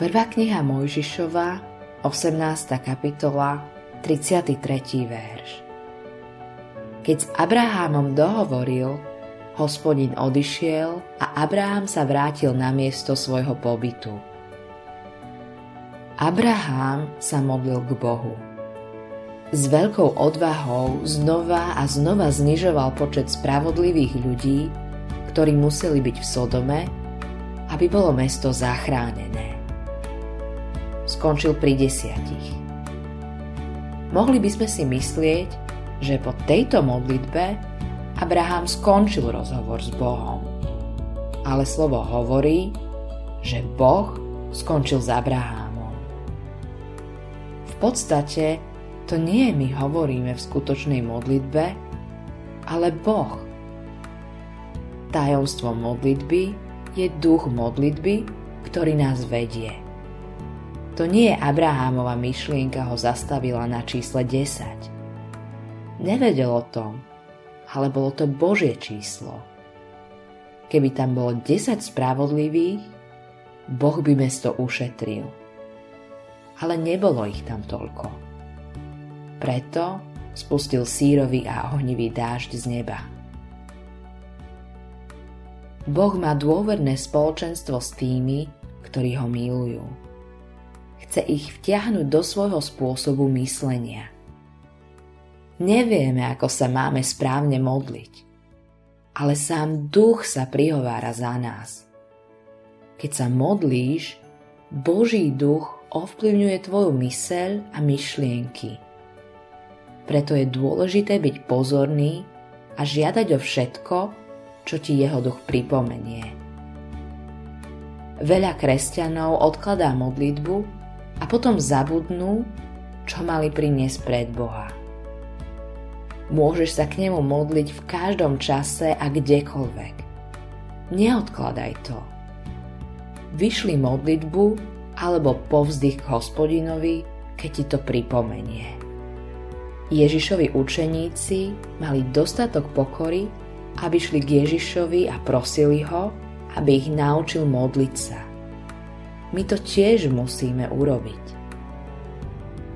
Prvá kniha Mojžišova, 18. kapitola, 33. verš. Keď s Abrahámom dohovoril, hospodin odišiel a Abraham sa vrátil na miesto svojho pobytu. Abraham sa modlil k Bohu. S veľkou odvahou znova a znova znižoval počet spravodlivých ľudí, ktorí museli byť v Sodome, aby bolo mesto zachránené. Skončil pri desiatich. Mohli by sme si myslieť, že po tejto modlitbe Abraham skončil rozhovor s Bohom. Ale slovo hovorí, že Boh skončil s Abrahámom. V podstate to nie my hovoríme v skutočnej modlitbe, ale Boh. Tajomstvo modlitby je duch modlitby, ktorý nás vedie. To nie Abrahámova myšlienka ho zastavila na čísle 10. Nevedel o tom, ale bolo to Božie číslo. Keby tam bolo 10 spravodlivých, Boh by mesto ušetril. Ale nebolo ich tam toľko. Preto spustil sírový a ohnivý dážď z neba. Boh má dôverné spoločenstvo s tými, ktorí ho milujú chce ich vtiahnuť do svojho spôsobu myslenia. Nevieme, ako sa máme správne modliť, ale sám duch sa prihovára za nás. Keď sa modlíš, Boží duch ovplyvňuje tvoju myseľ a myšlienky. Preto je dôležité byť pozorný a žiadať o všetko, čo ti jeho duch pripomenie. Veľa kresťanov odkladá modlitbu, a potom zabudnú, čo mali priniesť pred Boha. Môžeš sa k nemu modliť v každom čase a kdekoľvek. Neodkladaj to. Vyšli modlitbu alebo povzdych k hospodinovi, keď ti to pripomenie. Ježišovi učeníci mali dostatok pokory, aby šli k Ježišovi a prosili ho, aby ich naučil modliť sa my to tiež musíme urobiť.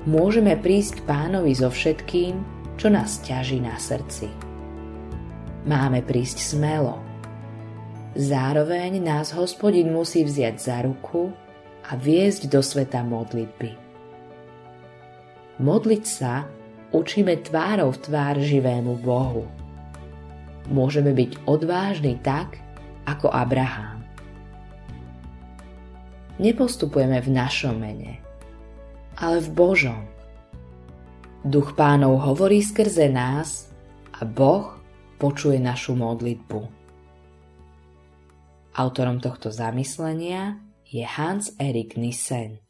Môžeme prísť k pánovi so všetkým, čo nás ťaží na srdci. Máme prísť smelo. Zároveň nás hospodin musí vziať za ruku a viesť do sveta modlitby. Modliť sa učíme tvárou v tvár živému Bohu. Môžeme byť odvážni tak, ako Abraham nepostupujeme v našom mene, ale v Božom. Duch pánov hovorí skrze nás a Boh počuje našu modlitbu. Autorom tohto zamyslenia je Hans Erik Nissen.